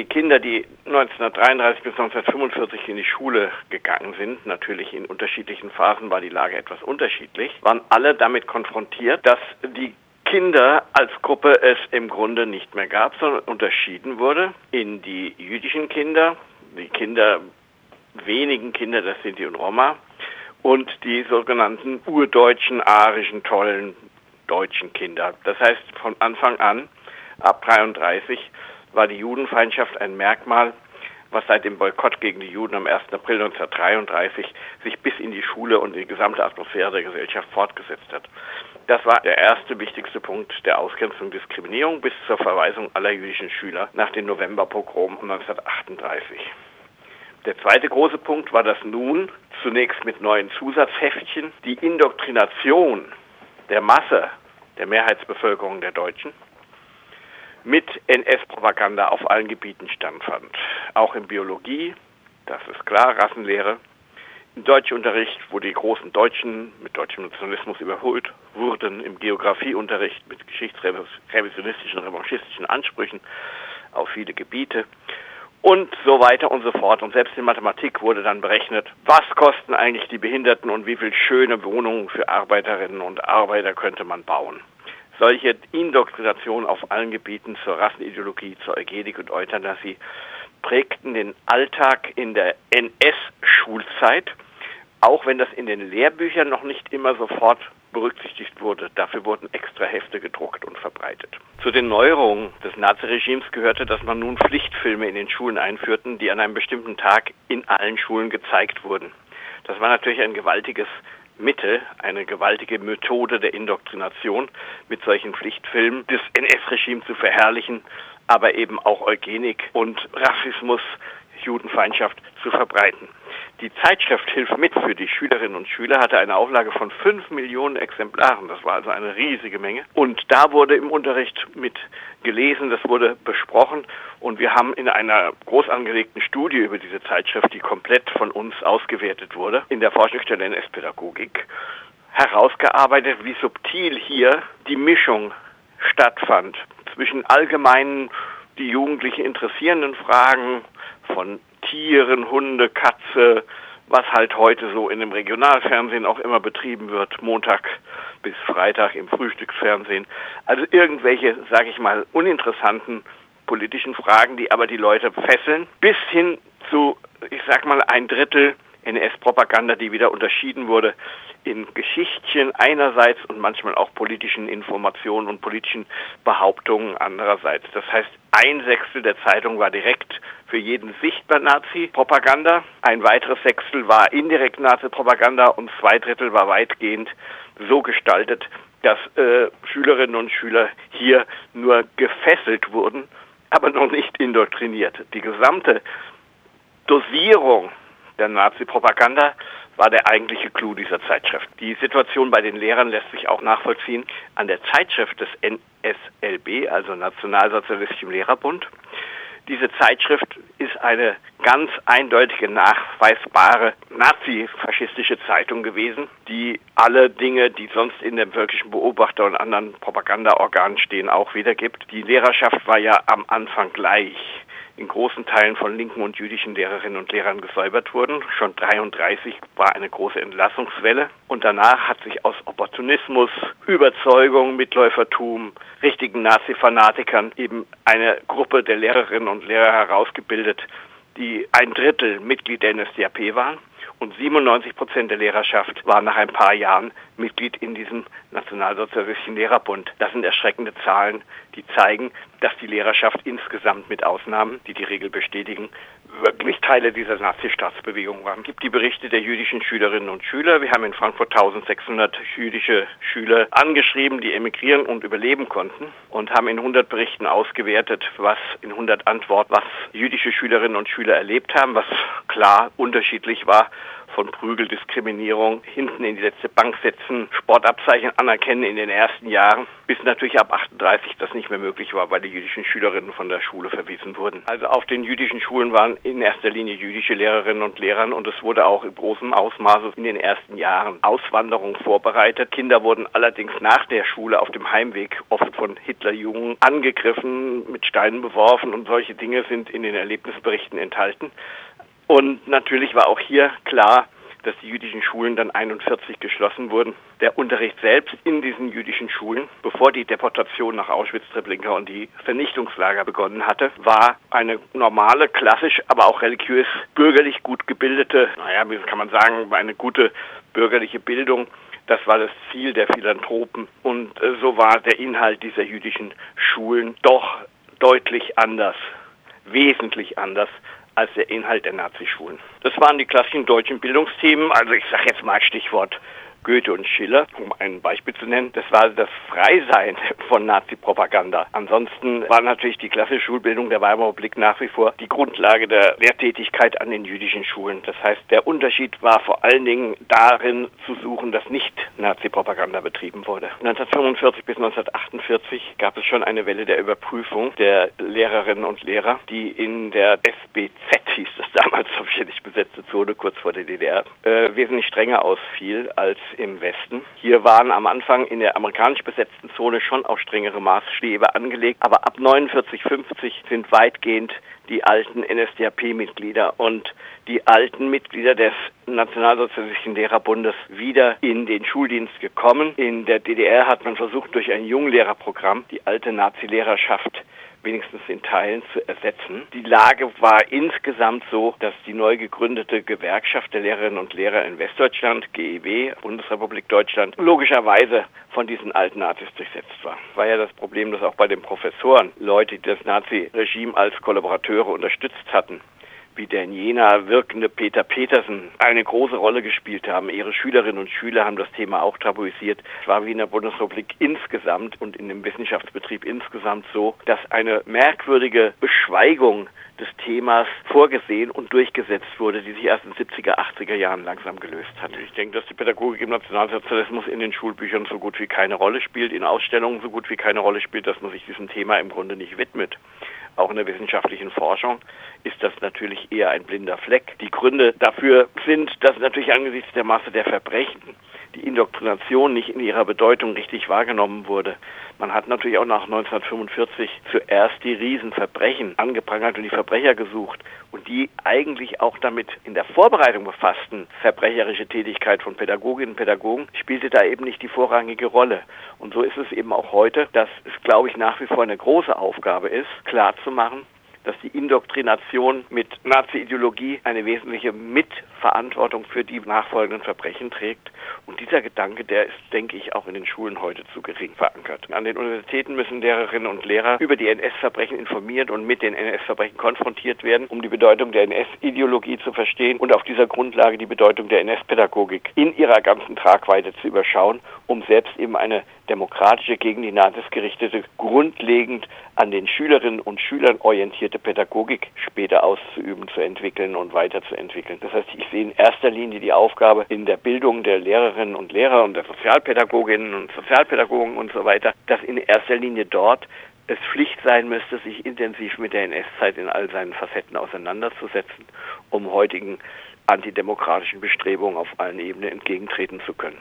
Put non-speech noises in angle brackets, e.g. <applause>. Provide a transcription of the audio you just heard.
die Kinder, die 1933 bis 1945 in die Schule gegangen sind, natürlich in unterschiedlichen Phasen war die Lage etwas unterschiedlich, waren alle damit konfrontiert, dass die Kinder als Gruppe es im Grunde nicht mehr gab, sondern unterschieden wurde in die jüdischen Kinder, die Kinder, wenigen Kinder der Sinti und Roma und die sogenannten urdeutschen, arischen, tollen deutschen Kinder. Das heißt, von Anfang an, ab 33, war die Judenfeindschaft ein Merkmal, was seit dem Boykott gegen die Juden am 1. April 1933 sich bis in die Schule und die gesamte Atmosphäre der Gesellschaft fortgesetzt hat. Das war der erste wichtigste Punkt der Ausgrenzung und Diskriminierung bis zur Verweisung aller jüdischen Schüler nach den Novemberpogromen 1938. Der zweite große Punkt war, dass nun zunächst mit neuen Zusatzheftchen die Indoktrination der Masse der Mehrheitsbevölkerung der Deutschen mit NS-Propaganda auf allen Gebieten stattfand. Auch in Biologie, das ist klar, Rassenlehre, im Deutschunterricht, wo die großen Deutschen mit deutschem Nationalismus überholt wurden, im Geografieunterricht mit geschichtsrevisionistischen, revanchistischen Ansprüchen auf viele Gebiete und so weiter und so fort. Und selbst in Mathematik wurde dann berechnet, was kosten eigentlich die Behinderten und wie viele schöne Wohnungen für Arbeiterinnen und Arbeiter könnte man bauen. Solche Indoktrination auf allen Gebieten zur Rassenideologie, zur Eugenik und Euthanasie prägten den Alltag in der NS-Schulzeit, auch wenn das in den Lehrbüchern noch nicht immer sofort berücksichtigt wurde. Dafür wurden extra Hefte gedruckt und verbreitet. Zu den Neuerungen des Naziregimes gehörte, dass man nun Pflichtfilme in den Schulen einführten, die an einem bestimmten Tag in allen Schulen gezeigt wurden. Das war natürlich ein gewaltiges Mittel, eine gewaltige Methode der Indoktrination, mit solchen Pflichtfilmen das NS-Regime zu verherrlichen, aber eben auch Eugenik und Rassismus, Judenfeindschaft zu verbreiten. Die Zeitschrift Hilf mit für die Schülerinnen und Schüler hatte eine Auflage von fünf Millionen Exemplaren. Das war also eine riesige Menge. Und da wurde im Unterricht mit gelesen, das wurde besprochen. Und wir haben in einer groß angelegten Studie über diese Zeitschrift, die komplett von uns ausgewertet wurde, in der Forschungsstelle NS-Pädagogik, herausgearbeitet, wie subtil hier die Mischung stattfand zwischen allgemeinen, die Jugendliche interessierenden Fragen von Tieren, Hunde, Katze, was halt heute so in dem Regionalfernsehen auch immer betrieben wird, Montag bis Freitag im Frühstücksfernsehen. Also irgendwelche, sage ich mal, uninteressanten politischen Fragen, die aber die Leute fesseln, bis hin zu, ich sag mal, ein Drittel NS-Propaganda, die wieder unterschieden wurde in Geschichtchen einerseits und manchmal auch politischen Informationen und politischen Behauptungen andererseits. Das heißt, ein Sechstel der Zeitung war direkt für jeden sichtbar Nazi-Propaganda, ein weiteres Sechstel war indirekt Nazi-Propaganda und zwei Drittel war weitgehend so gestaltet, dass äh, Schülerinnen und Schüler hier nur gefesselt wurden, aber noch nicht indoktriniert. Die gesamte Dosierung der Nazi-Propaganda war der eigentliche Clou dieser Zeitschrift. Die Situation bei den Lehrern lässt sich auch nachvollziehen an der Zeitschrift des NSLB, also Nationalsozialistischem Lehrerbund. Diese Zeitschrift ist eine ganz eindeutige, nachweisbare nazifaschistische Zeitung gewesen, die alle Dinge, die sonst in dem wirklichen Beobachter und anderen Propagandaorganen stehen, auch wiedergibt. Die Lehrerschaft war ja am Anfang gleich in großen Teilen von linken und jüdischen Lehrerinnen und Lehrern gesäubert wurden. Schon 33 war eine große Entlassungswelle und danach hat sich aus Opportunismus, Überzeugung, Mitläufertum, richtigen Nazi-Fanatikern eben eine Gruppe der Lehrerinnen und Lehrer herausgebildet, die ein Drittel Mitglied der NSDAP waren und 97 Prozent der Lehrerschaft waren nach ein paar Jahren Mitglied in diesem Nationalsozialistischen Lehrerbund. Das sind erschreckende Zahlen, die zeigen, dass die Lehrerschaft insgesamt mit Ausnahmen, die die Regel bestätigen, wirklich Teile dieser Nazi-Staatsbewegung waren. Es gibt die Berichte der jüdischen Schülerinnen und Schüler. Wir haben in Frankfurt 1600 jüdische Schüler angeschrieben, die emigrieren und überleben konnten und haben in 100 Berichten ausgewertet, was in 100 Antworten, was jüdische Schülerinnen und Schüler erlebt haben, was klar unterschiedlich war von Prügeldiskriminierung, hinten in die letzte Bank setzen, Sportabzeichen anerkennen in den ersten Jahren, bis natürlich ab 38 das nicht mehr möglich war, weil die jüdischen Schülerinnen von der Schule verwiesen wurden. Also auf den jüdischen Schulen waren in erster Linie jüdische Lehrerinnen und Lehrer und es wurde auch in großem Ausmaße in den ersten Jahren Auswanderung vorbereitet. Kinder wurden allerdings nach der Schule auf dem Heimweg oft von Hitlerjugend angegriffen, mit Steinen beworfen und solche Dinge sind in den Erlebnisberichten enthalten. Und natürlich war auch hier klar, dass die jüdischen Schulen dann 41 geschlossen wurden. Der Unterricht selbst in diesen jüdischen Schulen, bevor die Deportation nach Auschwitz, Treblinka und die Vernichtungslager begonnen hatte, war eine normale, klassisch, aber auch religiös, bürgerlich gut gebildete, naja, wie kann man sagen, eine gute bürgerliche Bildung. Das war das Ziel der Philanthropen. Und äh, so war der Inhalt dieser jüdischen Schulen doch deutlich anders, wesentlich anders als der Inhalt der Nazischulen. Das waren die klassischen deutschen Bildungsthemen, also ich sage jetzt mal Stichwort Goethe und Schiller, um ein Beispiel zu nennen, das war das Freisein von Nazi-Propaganda. Ansonsten war natürlich die klassische Schulbildung der Weimarer Republik nach wie vor die Grundlage der Lehrtätigkeit an den jüdischen Schulen. Das heißt, der Unterschied war vor allen Dingen darin zu suchen, dass nicht Nazi-Propaganda betrieben wurde. 1945 bis 1948 gab es schon eine Welle der Überprüfung der Lehrerinnen und Lehrer, die in der SBZ, hieß <laughs> das damals, sowjetisch besetzte Zone kurz vor der DDR, äh, wesentlich strenger ausfiel als im Westen. Hier waren am Anfang in der amerikanisch besetzten Zone schon auch strengere Maßstäbe angelegt, aber ab 49, 50 sind weitgehend die alten NSDAP-Mitglieder und die alten Mitglieder des Nationalsozialistischen Lehrerbundes wieder in den Schuldienst gekommen. In der DDR hat man versucht, durch ein Junglehrerprogramm die alte Nazi-Lehrerschaft wenigstens in Teilen zu ersetzen. Die Lage war insgesamt so, dass die neu gegründete Gewerkschaft der Lehrerinnen und Lehrer in Westdeutschland, GEW, Bundesrepublik Deutschland, logischerweise von diesen alten Nazis durchsetzt war. War ja das Problem, dass auch bei den Professoren Leute, die das Nazi-Regime als Kollaborateure unterstützt hatten, wie der in Jena wirkende Peter Petersen eine große Rolle gespielt haben. Ihre Schülerinnen und Schüler haben das Thema auch tabuisiert. Es war wie in der Bundesrepublik insgesamt und in dem Wissenschaftsbetrieb insgesamt so, dass eine merkwürdige Beschweigung des Themas vorgesehen und durchgesetzt wurde, die sich erst in den 70er, 80er Jahren langsam gelöst hat. Ich denke, dass die Pädagogik im Nationalsozialismus in den Schulbüchern so gut wie keine Rolle spielt, in Ausstellungen so gut wie keine Rolle spielt, dass man sich diesem Thema im Grunde nicht widmet auch in der wissenschaftlichen Forschung, ist das natürlich eher ein blinder Fleck. Die Gründe dafür sind, dass natürlich angesichts der Masse der Verbrechen die Indoktrination nicht in ihrer Bedeutung richtig wahrgenommen wurde. Man hat natürlich auch nach 1945 zuerst die Riesenverbrechen angeprangert und die Verbrecher gesucht und die eigentlich auch damit in der Vorbereitung befassten verbrecherische Tätigkeit von Pädagoginnen und Pädagogen spielte da eben nicht die vorrangige Rolle. Und so ist es eben auch heute, dass es, glaube ich, nach wie vor eine große Aufgabe ist, klarzumachen, dass die Indoktrination mit Nazi-Ideologie eine wesentliche Mitverantwortung für die nachfolgenden Verbrechen trägt. Und dieser Gedanke, der ist, denke ich, auch in den Schulen heute zu gering verankert. An den Universitäten müssen Lehrerinnen und Lehrer über die NS-Verbrechen informiert und mit den NS-Verbrechen konfrontiert werden, um die Bedeutung der NS-Ideologie zu verstehen und auf dieser Grundlage die Bedeutung der NS-Pädagogik in ihrer ganzen Tragweite zu überschauen, um selbst eben eine demokratische, gegen die Nazis gerichtete, grundlegend an den Schülerinnen und Schülern orientierte Pädagogik später auszuüben, zu entwickeln und weiterzuentwickeln. Das heißt, ich sehe in erster Linie die Aufgabe in der Bildung der Lehrerinnen und Lehrer und der Sozialpädagoginnen und Sozialpädagogen und so weiter, dass in erster Linie dort es Pflicht sein müsste, sich intensiv mit der NS-Zeit in all seinen Facetten auseinanderzusetzen, um heutigen antidemokratischen Bestrebungen auf allen Ebenen entgegentreten zu können.